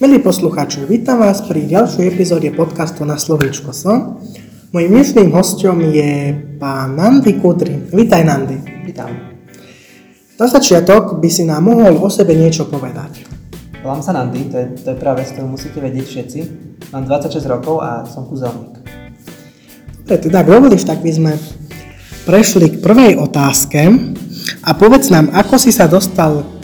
Milí poslucháči, vítam vás pri ďalšej epizóde podcastu na Slovíčko som. Mojím dnešným hostom je pán Nandy Kudry. Vítaj Nandy. Vítam. Na začiatok by si nám mohol o sebe niečo povedať. Volám sa Nandy, to je, to je práve vec, ktorú musíte vedieť všetci. Mám 26 rokov a som kúzelník. Dobre, teda ak tak by sme prešli k prvej otázke a povedz nám, ako si sa dostal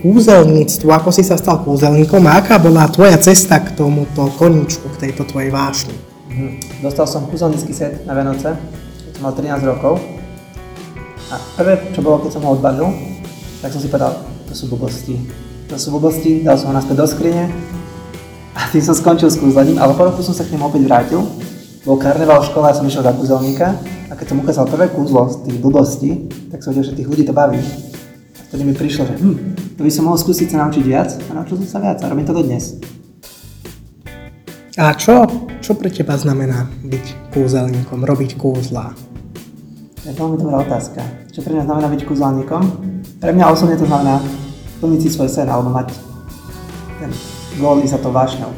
kúzelníctvu, ako si sa stal kúzelníkom a aká bola tvoja cesta k tomuto koníčku, k tejto tvojej vášni. Mhm. Dostal som kúzelnícky set na Vianoce, keď som mal 13 rokov. A prvé, čo bolo, keď som ho odbalil, tak som si povedal, to sú blbosti. To sú blbosti, dal som ho naspäť do skrine a tým som skončil s kúzlením, ale po roku som sa k nemu opäť vrátil. Bol karneval v škole a som išiel za kúzelníka a keď som ukázal prvé kúzlo z tých blbostí, tak som vedel, že tých ľudí to baví. Vtedy mi prišlo, že hm, to by som mohol skúsiť sa naučiť viac a naučil som sa viac a robím to dodnes. A čo, čo pre teba znamená byť kúzelníkom, robiť kúzla? To je veľmi dobrá otázka. Čo pre mňa znamená byť kúzelníkom? Pre mňa osobne to znamená plniť si svoj sen alebo mať ten gól sa to vášňou.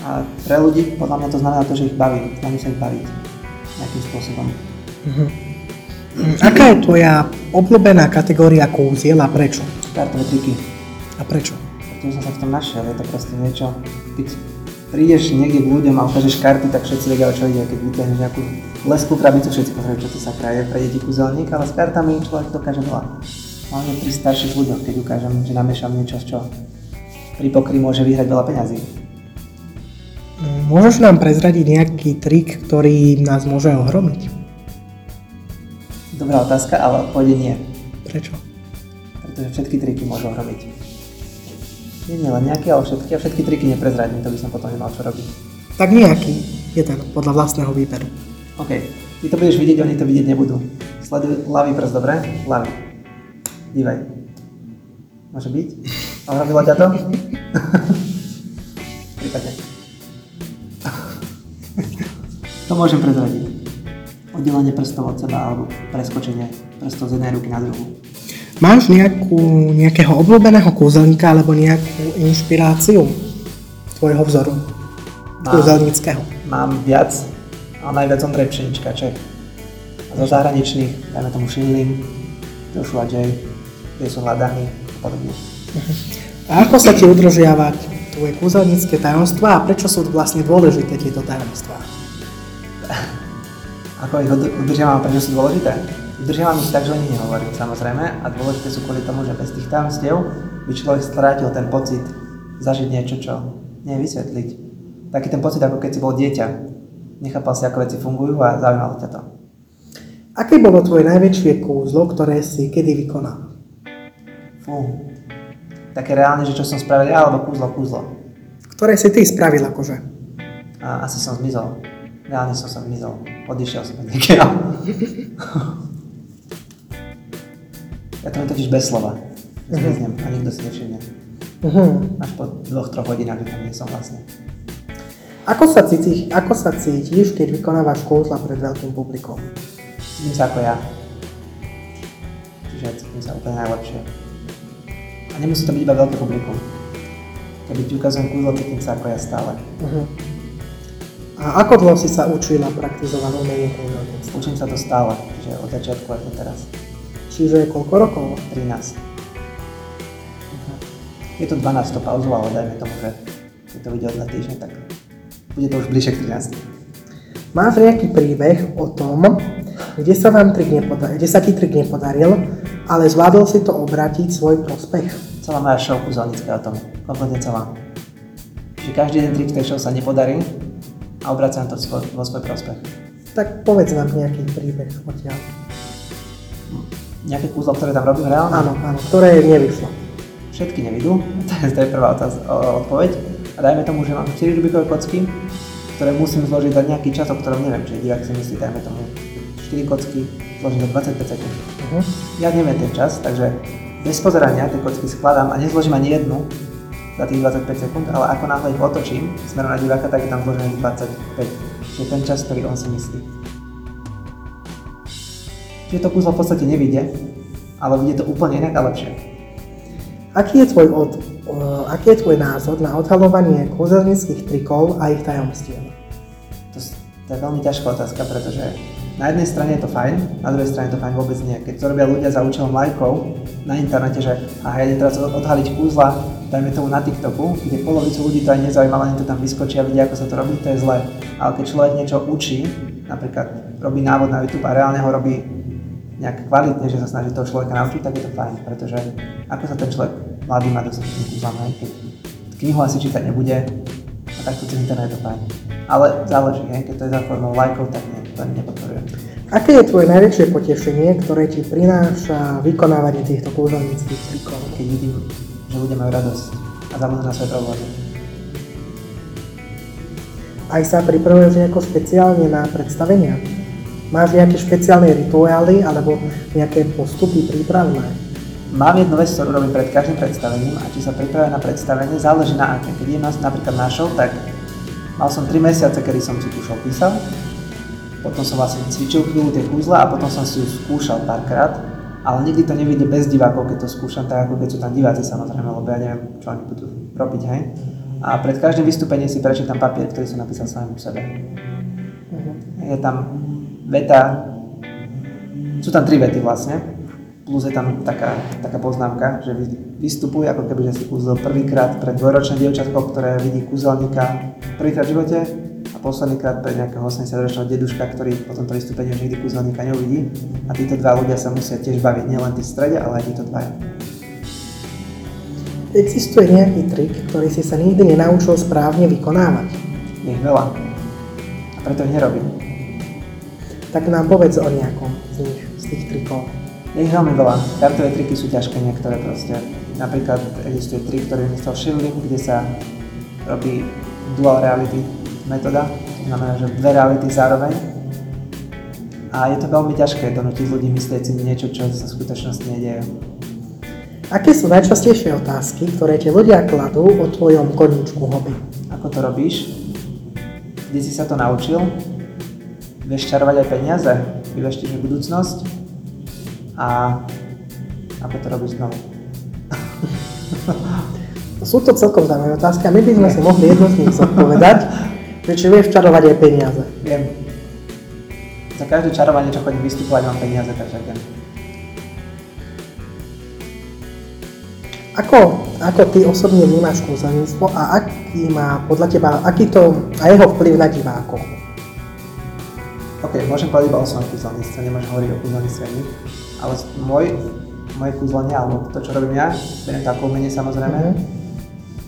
A pre ľudí podľa mňa to znamená to, že ich baví, snaží sa ich baviť nejakým spôsobom. Mhm. Aká je tvoja obľúbená kategória kúziel a prečo? Kartové triky. A prečo? Pretože som sa v tom našiel, je to proste niečo, keď prídeš niekde k ľuďom a ukážeš karty, tak všetci vedia, o čo ide. Keď vytiahneš nejakú lesku krabicu, všetci pozerajú, čo to sa kraje pre deti kúzelník, ale s kartami človek dokáže veľa. Hlavne pri starších ľuďoch, keď ukážem, že namiešam niečo, čo pri pokry môže vyhrať veľa peňazí. Môžeš nám prezradiť nejaký trik, ktorý nás môže ohromiť? Dobrá otázka, ale odpovede nie. Prečo? Pretože všetky triky môžu ohromiť. Nie, nie len nejaké, ale všetky a všetky triky neprezradím, to by som potom nemal čo robiť. Tak nejaký, jeden, podľa vlastného výberu. OK, ty to budeš vidieť, oni to vidieť nebudú. Sleduj ľavý prst, dobre? Ľavý. Dívaj. Môže byť? Ohromilo ťa to? Prípadne. to môžem prezradiť. Oddelenie prstov od seba alebo preskočenie prstov z jednej ruky na druhú. Máš nejakú, nejakého obľúbeného kúzelníka alebo nejakú inšpiráciu tvojho vzoru Mám. kúzelníckého? Mám viac, ale najviac Ondrej Pšenička, Čech. A zo zahraničných, dajme tomu Shinling, Joshua J, kde sú hľadaní a podobne. A ako sa ti udržiavať tvoje kúzelnícke tajomstvá a prečo sú vlastne dôležité tieto tajomstvá? Ako ich ud- udržiavam, prečo sú dôležité? Udržiavam ich tak, že o nich nehovorím, samozrejme, a dôležité sú kvôli tomu, že bez tých tajomstiev by človek strátil ten pocit zažiť niečo, čo nie vysvetliť. Taký ten pocit, ako keď si bol dieťa. Nechápal si, ako veci fungujú a zaujímalo ťa to. Aké bolo tvoje najväčšie kúzlo, ktoré si kedy vykonal? Fú. Také reálne, že čo som spravil ja, alebo kúzlo, kúzlo. Ktoré si ty spravil akože? A asi som zmizol. Reálne som sa zmizol. Odišiel som niekiaľ. ja to mám totiž bez slova. Zmiznem a nikto si nevšimne. Uh-huh. Až po dvoch, troch hodinách, že tam nie som vlastne. Ako sa, cítiš, ako sa cítiš, keď vykonávaš kúzla pred veľkým publikom? Cítim sa ako ja. Čiže cítim sa úplne najlepšie. A nemusí to byť iba veľké publikum. Keby ti ukazujem kúzlo, cítim sa ako ja stále. Uh-huh. A ako dlho si sa učil a praktizoval umenie kúzelníctva? Učím sa to stále, čiže od začiatku až do teraz. Čiže koľko rokov? 13. Je to 12, to pauzoval, ale dajme tomu, že keď to od na týždeň, tak bude to už bližšie k 13. Máš nejaký príbeh o tom, kde sa, vám trik nepoda- kde sa ti trik nepodaril, ale zvládol si to obrátiť svoj prospech? Celá moja show kúzelnícka o tom, kompletne celá. Že každý jeden trik v tej show sa nepodarí a obracam to svoj, vo svoj prospech. Tak povedz nám nejaký príbeh odtiaľ. Nejaké kúzlo, ktoré tam robím reálne? Áno, áno, ktoré nevyšlo. Všetky nevidú, to je, to je prvá otáz, odpoveď. A dajme tomu, že mám 4 Rubikové kocky, ktoré musím zložiť za nejaký čas, o ktorom neviem, či divák si myslí, dajme tomu 4 kocky zložiť za 25 sekúnd. Uh-huh. Ja neviem ten čas, takže bez pozerania tie kocky skladám a nezložím ani jednu za tých 25 sekúnd, ale ako náhle ich otočím smerom na diváka, tak je tam zložených 25. Čiže ten čas, ktorý on si myslí. Čiže to kúzlo v podstate nevidie, ale vidie to úplne inak a lepšie. Aký je tvoj od, aký je tvoj názor na odhalovanie kúzelnických trikov a ich tajomstiev? To, to je veľmi ťažká otázka, pretože na jednej strane je to fajn, na druhej strane to fajn vôbec nie. Keď to robia ľudia za účelom lajkov na internete, že aha, ja idem teraz odhaliť kúzla, dajme tomu na TikToku, kde polovicu ľudí to aj nezaujíma, len to tam vyskočí a vidia, ako sa to robí, to je zlé. Ale keď človek niečo učí, napríklad robí návod na YouTube a reálne ho robí nejak kvalitne, že sa snaží toho človeka naučiť, tak je to fajn, pretože ako sa ten človek mladý má dostať k kúzlam, keď knihu asi čítať nebude, a takto cez internet je to fajn. Ale záleží, hej, keď to je za formou lajkov, tak nie, to nepodporujem. Aké je tvoje najväčšie potešenie, ktoré ti prináša vykonávanie týchto kúzelníckých trikov? Keď vidím, že ľudia majú radosť a zabudnú na svoje problémy. Aj sa pripravuješ nejako špeciálne na predstavenia? Máš nejaké špeciálne rituály alebo nejaké postupy prípravné? Mám jednu vec, ktorú robím pred každým predstavením a či sa pripravuje na predstavenie, záleží na aké. Keď idem napríklad na show, tak mal som 3 mesiace, kedy som si tú show písal, potom som vlastne cvičil chvíľu tie kúzla a potom som si ju skúšal párkrát, ale nikdy to nevidie bez divákov, keď to skúšam, tak ako keď sú tam diváci samozrejme, lebo ja neviem, čo oni budú robiť, hej. A pred každým vystúpením si prečítam papier, ktorý som napísal samému sebe. Uh-huh. Je tam veta, sú tam tri vety vlastne, plus je tam taká, taká poznámka, že vystupuj ako keby, že si kúzel prvýkrát pred dvojročné dievčatko, ktoré vidí kúzelníka prvýkrát v živote a posledný krát pre nejakého 80-ročného deduška, ktorý po tomto vystúpení už nikdy kúzelníka neuvidí. A títo dva ľudia sa musia tiež baviť, nielen tí v strede, ale aj títo dvaja. Existuje nejaký trik, ktorý si sa nikdy nenaučil správne vykonávať? Je veľa. A preto ich nerobím. Tak nám povedz o nejakom z nich, z tých trikov. Je ich veľmi veľa. Kartové triky sú ťažké niektoré proste. Napríklad existuje trik, ktorý vymyslel Shirley, kde sa robí dual reality metóda, to znamená, že dve reality zároveň. A je to veľmi ťažké donútiť ľudí myslieť si niečo, čo sa v skutočnosti nedieje. Aké sú najčastejšie otázky, ktoré ti ľudia kladú o tvojom koníčku hobby? Ako to robíš? Kde si sa to naučil? Vieš čarovať aj peniaze? Vyveštíš budúcnosť? A ako to robíš znovu? Sú to celkom zaujímavé otázky a my by sme si mohli jedno z nich zodpovedať. Čiže vieš čarovať aj peniaze. Viem. Za každé čarovanie, čo chodím vystupovať, mám peniaze, takže viem. Ako, ako ty osobne vnímaš kúzelníctvo a aký má podľa teba, aký to a jeho vplyv na divákov? OK, môžem povedať iba o svojom kúzelníctve, nemôžem hovoriť o kúzelníctve ale môj, moje kúzlenie, alebo to, čo robím ja, beriem to ako umenie samozrejme, mm-hmm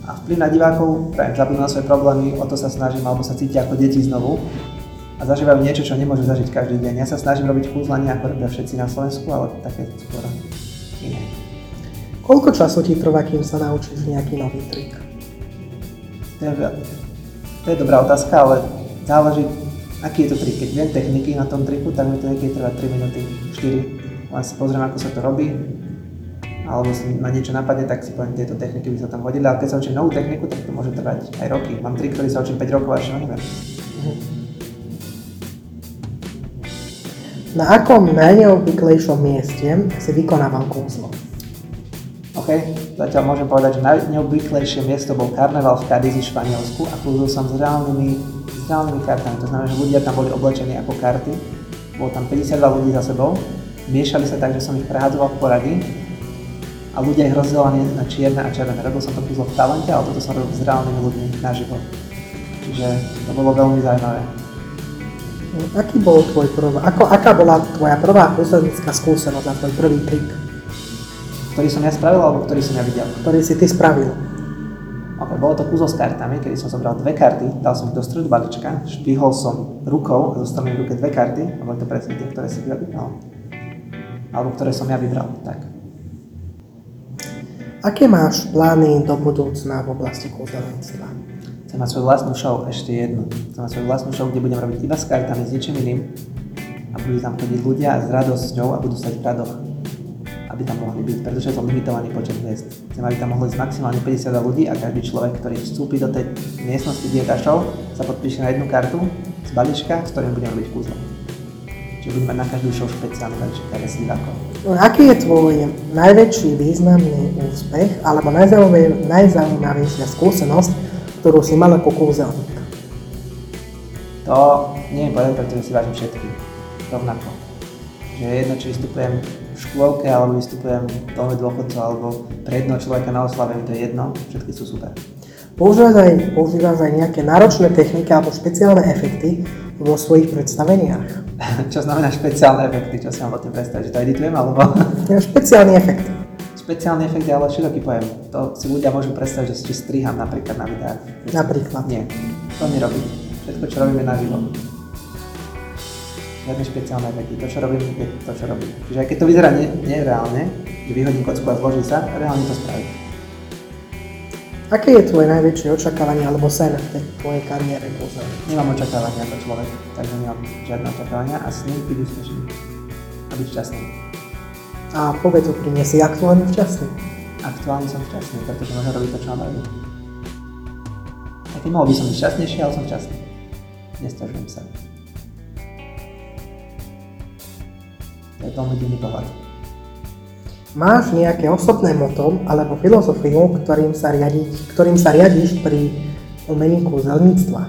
a vplyv na divákov, prajem, zabudnú na svoje problémy, o to sa snažím, alebo sa cítia ako deti znovu a zažívajú niečo, čo nemôžu zažiť každý deň. Ja sa snažím robiť kúzlenie, ako robia všetci na Slovensku, ale také skôr iné. Koľko času ti trvá, kým sa naučíš nejaký nový trik? To je, to je dobrá otázka, ale záleží, aký je to trik. Keď viem techniky na tom triku, tak mi to niekedy trvá 3 minúty, 4. Len si pozriem, ako sa to robí, alebo si ma niečo napadne, tak si poviem, tieto techniky by sa tam hodili, ale keď sa učím novú techniku, tak to môže trvať aj roky. Mám trik, ktorý sa učím 5 rokov a ešte neviem. Na akom najneobvyklejšom mieste si vykonával kúzlo? OK, zatiaľ môžem povedať, že najneobvyklejšie miesto bol karneval v Cadizi, Španielsku a kúzol som s reálnymi, s reálnymi kartami. To znamená, že ľudia tam boli oblečení ako karty. Bolo tam 52 ľudí za sebou. Miešali sa tak, že som ich prehádzoval v poradí a ľudia ich rozdelení na čierne a červené. Robil som to kúzlo v talente, ale toto som robil s reálnymi ľuďmi naživo. Čiže to bolo veľmi zaujímavé. Aký bol tvoj prvá, ako, aká bola tvoja prvá kúzelnícka skúsenosť a tvoj prvý trik? Ktorý som ja spravil, alebo ktorý som ja videl? Ktorý si ty spravil. Ok, bolo to kúzlo s kartami, kedy som zobral dve karty, dal som ich do stredu balíčka, špihol som rukou a zostal mi v ruke dve karty, a boli to presne tie, ktoré si vybral. Alebo ktoré som ja vybral, tak. Aké máš plány do budúcna v oblasti kúzelníctva? Chcem mať svoju vlastnú show, ešte jednu. Chcem mať svoju vlastnú show, kde budem robiť iba s kartami, s ničím iným. A budú tam chodiť ľudia s radosťou a budú stať v radoch. Aby tam mohli byť, pretože je to limitovaný počet miest. Chcem, aby tam mohli ísť maximálne 50 ľudí a každý človek, ktorý vstúpi do tej miestnosti Dieta Show, sa podpíše na jednu kartu z balíčka, s ktorým budem robiť kúzlo. Čiže budeme mať na každú show špeciálny balíček, ktorý si divákov. Aký je tvoj najväčší významný úspech alebo najzaujímavej- najzaujímavejšia skúsenosť, ktorú si mal ako kúzelník? To je povedať, pretože si vážim všetky. Rovnako. Že je jedno, či vystupujem v škôlke, alebo vystupujem v dome dôchodcov, alebo pre jedného človeka na oslave, to je jedno, všetky sú super. Používaš aj, používaš aj nejaké náročné techniky alebo špeciálne efekty vo svojich predstaveniach? Čo znamená špeciálne efekty, čo si mám o tým predstaviť, že to editujem, alebo... Ja, Špeciálny efekt. Špeciálny efekt je ale široký pojem. To si ľudia môžu predstaviť, že si striham napríklad na videách. Napríklad. Nie, to nerobím. Všetko, čo robím, je naživo. Žiadne špeciálne efekty. To, čo robím, je to, čo robím. Čiže aj keď to vyzerá ne- nereálne, že vyhodím kocku a zloží sa, reálne to spraví. Aké je tvoje najväčšie očakávanie alebo sen v tej tvojej kariére? Nemám očakávania ako človek, takže nemám žiadne očakávania a sní byť úspešný a byť šťastný. A povedz úprimne, si aktuálne šťastný? Aktuálne som šťastný, pretože môžem robiť to, čo mám robiť. Aj keď mohol by som byť šťastnejší, ale som šťastný. Nestažujem sa. To je veľmi divný pohľad. Máš nejaké osobné moto alebo filozofiu, ktorým sa, riadi, ktorým sa riadiš pri umení kúzelníctva?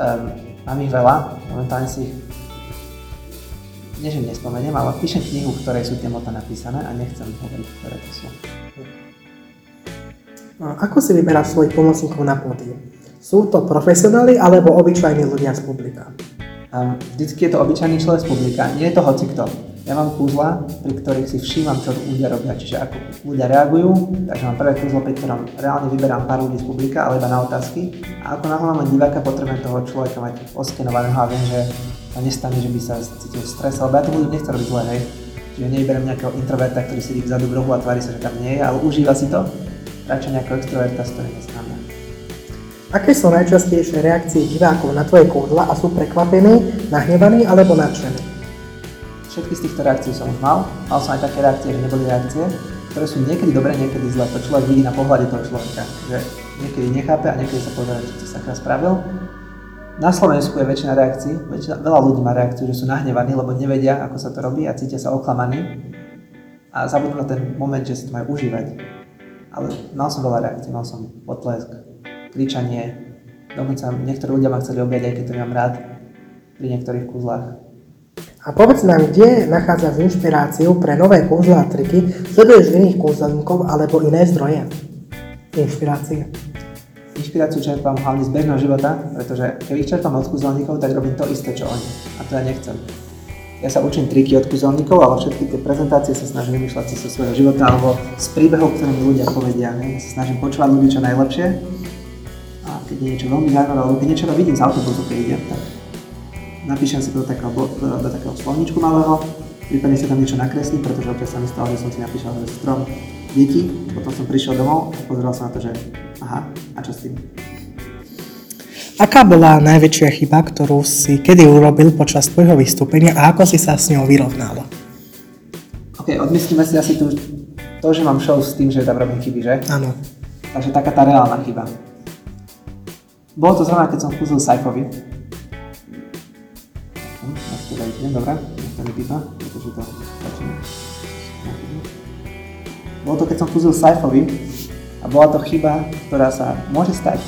Um, mám ich veľa, momentálne si ich nie, že nespomeniem, ale píšem knihu, v ktorej sú tie mota napísané a nechcem hovoriť, ktoré to sú. A Ako si vyberáš svojich pomocníkov na pódiu? Sú to profesionáli alebo obyčajní ľudia z publika? Um, vždycky je to obyčajný človek z publika, nie je to hocikto. Ja mám kúzla, pri ktorých si všímam, čo ľudia robia, čiže ako ľudia reagujú, takže mám prvé kúzlo, pri ktorom reálne vyberám pár ľudí z publika, ale iba na otázky. A ako náhle mám diváka, potrebujem toho človeka mať oskenovaného a viem, že sa nestane, že by sa cítil stres, lebo ja to ľuďom nechcem robiť zle, hej. Čiže nevyberiem nejakého introverta, ktorý sedí vzadu v rohu a tvári sa, že tam nie je, ale užíva si to. Radšej nejakého extroverta, s ktorým sranda. Aké sú najčastejšie reakcie divákov na tvoje kúzla a sú prekvapení, nahnevaní alebo nadšení? Všetky z týchto reakcií som už mal. Mal som aj také reakcie, že neboli reakcie, ktoré sú niekedy dobré, niekedy zlé. To človek vidí na pohľade toho človeka. Že niekedy nechápe a niekedy sa pozrie, čo si sakra spravil. Na Slovensku je väčšina reakcií, väčšina, veľa ľudí má reakciu, že sú nahnevaní, lebo nevedia, ako sa to robí a cítia sa oklamaní. A zabudnú na ten moment, že si to majú užívať. Ale mal som veľa reakcií, mal som potlesk, kričanie, dokonca niektorí ľudia ma chceli objať, aj keď to nemám rád, pri niektorých kúzlach. A povedz nám, kde nachádzaš inšpiráciu pre nové kúzla a triky, sleduješ iných kúzelníkov alebo iné zdroje? Inšpirácie. Inšpiráciu čerpám hlavne z bežného života, pretože keď ich čerpám od kúzelníkov, tak robím to isté, čo oni. A to ja nechcem. Ja sa učím triky od kúzelníkov, ale všetky tie prezentácie sa snažím vymýšľať si zo svojho života alebo z príbehov, ktoré mi ľudia povedia. Ne? Ja sa snažím počúvať ľudí čo najlepšie. A keď je niečo veľmi zaujímavé, alebo keď niečo vidím z autobusu, keď idem, tak napíšem si to do takého, do, do takého slovníčku malého, prípadne si tam niečo nakreslím, pretože občas sa mi stalo, že som si napísal že strom detí, potom som prišiel domov a pozeral som na to, že aha, a čo s tým? Aká bola najväčšia chyba, ktorú si kedy urobil počas tvojho vystúpenia a ako si sa s ňou vyrovnal? OK, odmyslíme si asi tu to, že mám show s tým, že tam robím chyby, že? Áno. Takže taká tá reálna chyba. Bolo to zrovna, keď som kúzil Saifovi. To dajte, dobre, nech to pretože to začne. Bolo to, keď som kúzil Saifovi a bola to chyba, ktorá sa môže stať,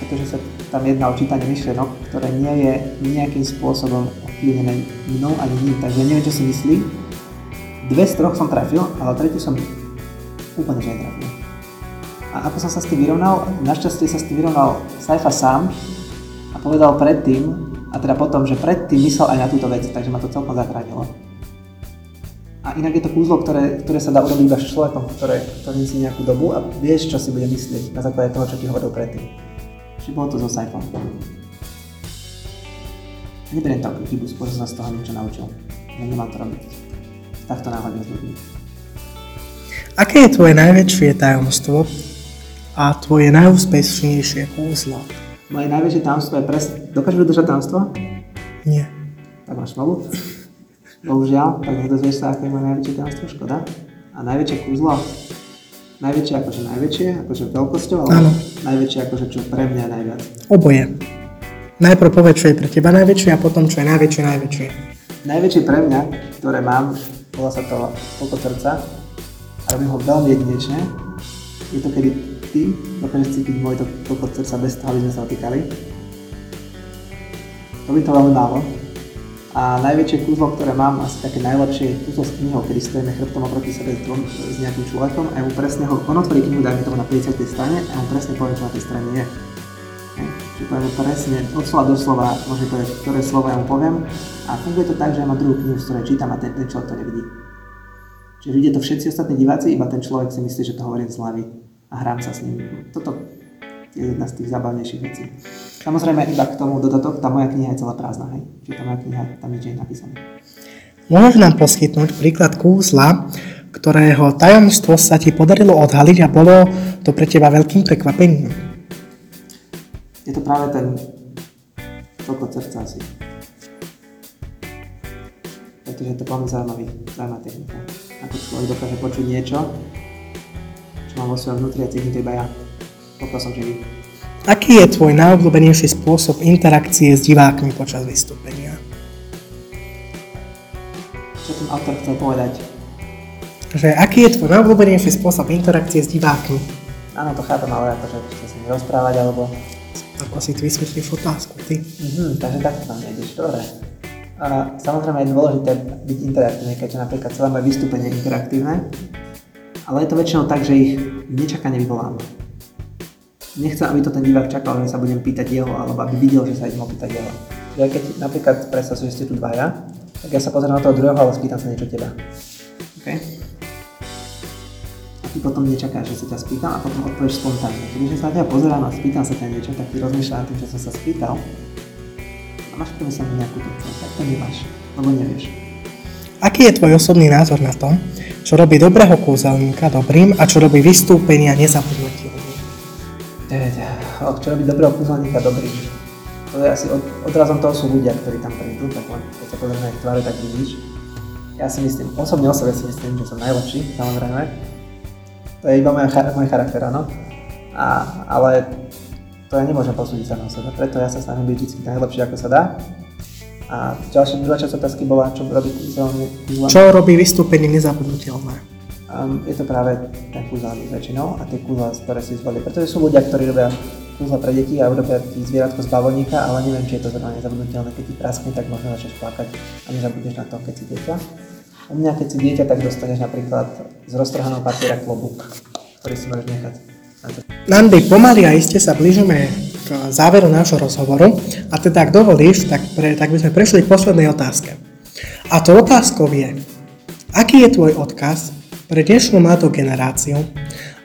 pretože sa tam jedná o čítanie myšlienok, ktoré nie je nejakým spôsobom ovplyvnené mnou ani ním, takže neviem, čo si myslí. Dve z troch som trafil, ale tretiu som úplne že netrafil. A ako som sa s tým vyrovnal, našťastie sa s tým vyrovnal Saifa sám a povedal predtým, a teda potom, že predtým myslel aj na túto vec, takže ma to celkom zachránilo. A inak je to kúzlo, ktoré, ktoré sa dá urobiť iba s človekom, ktoré, ktorý si nejakú dobu a vieš, čo si bude myslieť na základe toho, čo ti hovoril predtým. Čiže bolo to so Saifom. Neberiem to ako chybu, skôr som sa z toho niečo naučil. Ja nemám to robiť. Takto náhodne s ľuďmi. Aké je tvoje najväčšie tajomstvo a tvoje najúspešnejšie kúzlo? Moje najväčšie tajomstvo je pres... Dokážeš udržať tajomstvo? Nie. Tak máš smolu. Bohužiaľ, tak nedozvieš sa, aké je moje najväčšie tajomstvo, škoda. A najväčšie kúzlo? Najväčšie akože najväčšie, akože veľkosťou, ale Áno. najväčšie akože čo pre mňa najviac. Oboje. Najprv povedz, čo je pre teba najväčšie a potom, čo je najväčšie najväčšie. najväčšie pre mňa, ktoré mám, volá sa to Toľko srdca a robím ho veľmi jedinečne. Je to, kedy ty dokážeš cítiť môj to, srdca bez toho, aby sme sa otýkali. Veľmi málo. A najväčšie kúzlo, ktoré mám, asi také najlepšie kúzlo s knihou, kedy stojíme chrbtom oproti sebe s, dvom, s nejakým človekom a ja mu presne ho, on otvorí knihu, dajme tomu na 50. strane a on presne povie, čo na tej strane je. Čiže poviem presne, od slova do slova, môžem povedať, ktoré slovo ja mu poviem a funguje to tak, že ja mám druhú knihu, z ktorej čítam a ten, ten človek to nevidí. Čiže vidia to všetci ostatní diváci, iba ten človek si myslí, že to hovorím z hlavy a hrám sa s ním. Toto je jedna z tých zábavnejších vecí. Samozrejme, iba k tomu dodatok, tá moja kniha je celá prázdna, hej. Čiže tá moja kniha, tam nič nie je napísané. Môžeš nám poskytnúť príklad kúzla, ktorého tajomstvo sa ti podarilo odhaliť a bolo to pre teba veľkým prekvapením? Je to práve ten toľko srdca asi. Pretože je to veľmi zaujímavý, zaujímavá technika. Ako človek dokáže počuť niečo, čo mám vo svojom vnútri a cítim to iba ja. Pokiaľ som živý. Aký je tvoj najobľúbenejší spôsob interakcie s divákmi počas vystúpenia? Čo tým autor chcel povedať? Že aký je tvoj najobľúbenejší spôsob interakcie s divákmi? Áno, to chápem, ale akože chce sa rozprávať, alebo... Ako si ty vysvetlíš otázku, ty? Mhm, takže takto tam nejdeš, dobre. A samozrejme je dôležité byť interaktívne, keďže napríklad celé moje vystúpenie je interaktívne, ale je to väčšinou tak, že ich nečakane vyvolám. Nechcem, aby to ten divák čakal, že sa budem pýtať jeho, alebo aby videl, že sa idem opýtať jeho. Ja keď napríklad predstav si, že ste tu dvaja, tak ja sa pozriem na toho druhého, ale spýtam sa niečo teba. OK? A ty potom nečakáš, že sa ťa spýtam a potom odpovieš spontánne. Keďže sa na teba pozerám a spýtam sa ťa niečo, tak ty rozmýšľam nad tým, čo som sa spýtal a máš sa nejakú dobu, tak to nemáš, lebo nevieš. Aký je tvoj osobný názor na to, čo robí dobrého kúzelníka dobrým a čo robí vystúpenia nezabudnutelným? Čo robí dobrého kúzelníka dobrým? To je asi od, odrazom toho sú ľudia, ktorí tam prídu, tak len keď sa pozrieme na ich tváre, tak vidíš. Ja si myslím, osobne o sebe si myslím, že som najlepší, samozrejme. To je iba môj, môj charakter, áno. A, ale to ja nemôžem posúdiť sa na sebe, preto ja sa snažím byť vždy najlepšie, ako sa dá. A ďalšia, druhá časť otázky bola, čo robí kúzelný Čo robí vystúpenie nezabudnutelné? Um, je to práve ten kúzelný väčšinou a tie kúzla, ktoré si zvolili. Pretože sú ľudia, ktorí robia kúzla pre deti a urobia zvieratko z bavlníka, ale neviem, či je to zrovna nezabudnutelné. Keď ti praskne, tak možno začneš plakať a nezabudneš na to, keď si dieťa. U mňa, keď si dieťa, tak dostaneš napríklad z roztrhanou papiera klobúk, ktorý si môžeš nechať Nandy, pomaly a iste sa blížime k záveru nášho rozhovoru a teda ak dovolíš, tak, pre, tak by sme prešli k poslednej otázke. A to otázkou je, aký je tvoj odkaz pre dnešnú mladú generáciu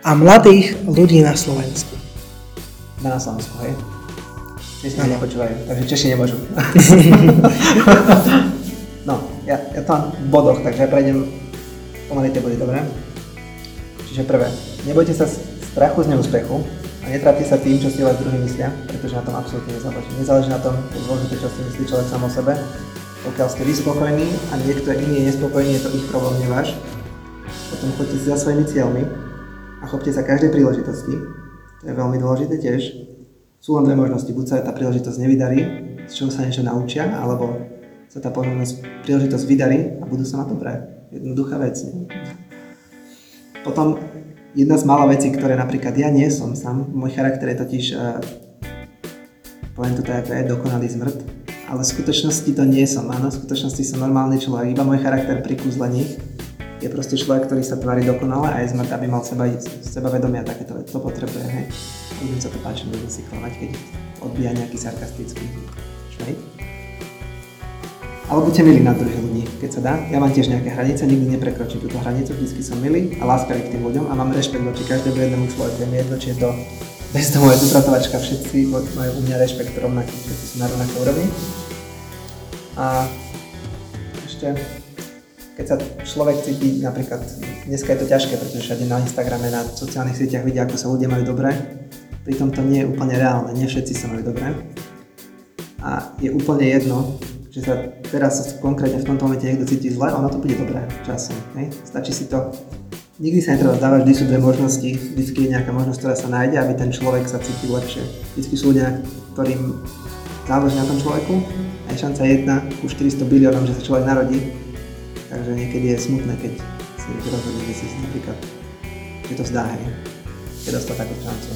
a mladých ľudí na Slovensku? Na Slovensku, hej? Češi nepočúvajú, takže Češi nemôžu. no, ja, ja to mám v bodoch, takže ja prejdem pomaly tie body, dobre? Čiže prvé, nebojte sa strachu z neúspechu a netrápte sa tým, čo si vás druhý myslia, pretože na tom absolútne nezáleží. Nezáleží na tom, zložité, čo si myslí človek sám o sebe. Pokiaľ ste vy spokojní a niekto iný je nespokojný, je to ich problém, nie váš. Potom choďte si za svojimi cieľmi a chopte sa každej príležitosti. To je veľmi dôležité tiež. Sú len dve možnosti, buď sa tá príležitosť nevydarí, z čoho sa niečo naučia, alebo sa tá príležitosť vydarí a budú sa na dobré. Jednoduchá vec. Potom jedna z mála vecí, ktoré napríklad ja nie som sám, môj charakter je totiž, uh, poviem to tak, je dokonalý zmrt, ale v skutočnosti to nie som, áno, v skutočnosti som normálny človek, iba môj charakter pri kúzlení je proste človek, ktorý sa tvári dokonale a je zmrt, aby mal seba, vedomia takéto veci, to potrebuje, hej. Budem sa to páči, budem si klamať, keď odbíja nejaký sarkastický šmejt. Ale buďte milí na druhých ľudí, keď sa dá. Ja mám tiež nejaké hranice, nikdy neprekročím túto hranicu, vždy som milý a láskavý k tým ľuďom a mám rešpekt voči každému jednému človeku. Je jedno, či je to bez toho je upratovačka, všetci majú u mňa rešpekt rovnaký, všetci sú na rovnaké úrovni. A ešte, keď sa človek cíti, napríklad, dneska je to ťažké, pretože všade na Instagrame, na sociálnych sieťach vidia, ako sa ľudia majú dobre, pritom to nie je úplne reálne, nie všetci sa majú dobre. A je úplne jedno, že sa teraz konkrétne v tomto momente niekto cíti zle, ono to bude dobré časom. Hej? Stačí si to Nikdy sa netreba zdávať, vždy sú dve možnosti, vždy je nejaká možnosť, ktorá sa nájde, aby ten človek sa cítil lepšie. Vždy sú ľudia, ktorým záleží na tom človeku a je je šanca 1 ku 400 biliónom, že sa človek narodí. Takže niekedy je smutné, keď si rozhodne, že si napríklad, že to vzdá, hej. Je dostal takú šancu.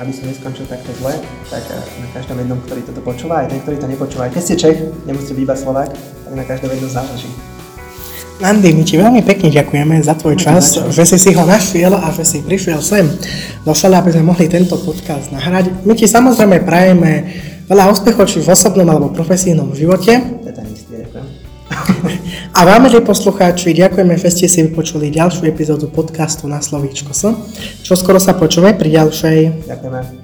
Aby som neskončil takto zle, tak eh, na každom jednom, ktorý toto počúva, aj ten, ktorý to nepočúva, aj keď ste Čech, nemusíte byť iba Slovák, tak na každom jednom záleží. Andy, my ti veľmi pekne ďakujeme za tvoj No, čas, čo? že si si ho našiel a že si prišiel sem do šale, aby sme mohli tento podcast nahrať. My ti samozrejme prajeme veľa úspechov či v osobnom alebo profesijnom živote. Ten istý. A vám, milí poslucháči, ďakujeme, že ste si vypočuli ďalšiu epizódu podcastu na Slovíčko S. Čo skoro sa počujeme pri ďalšej Ďakujeme.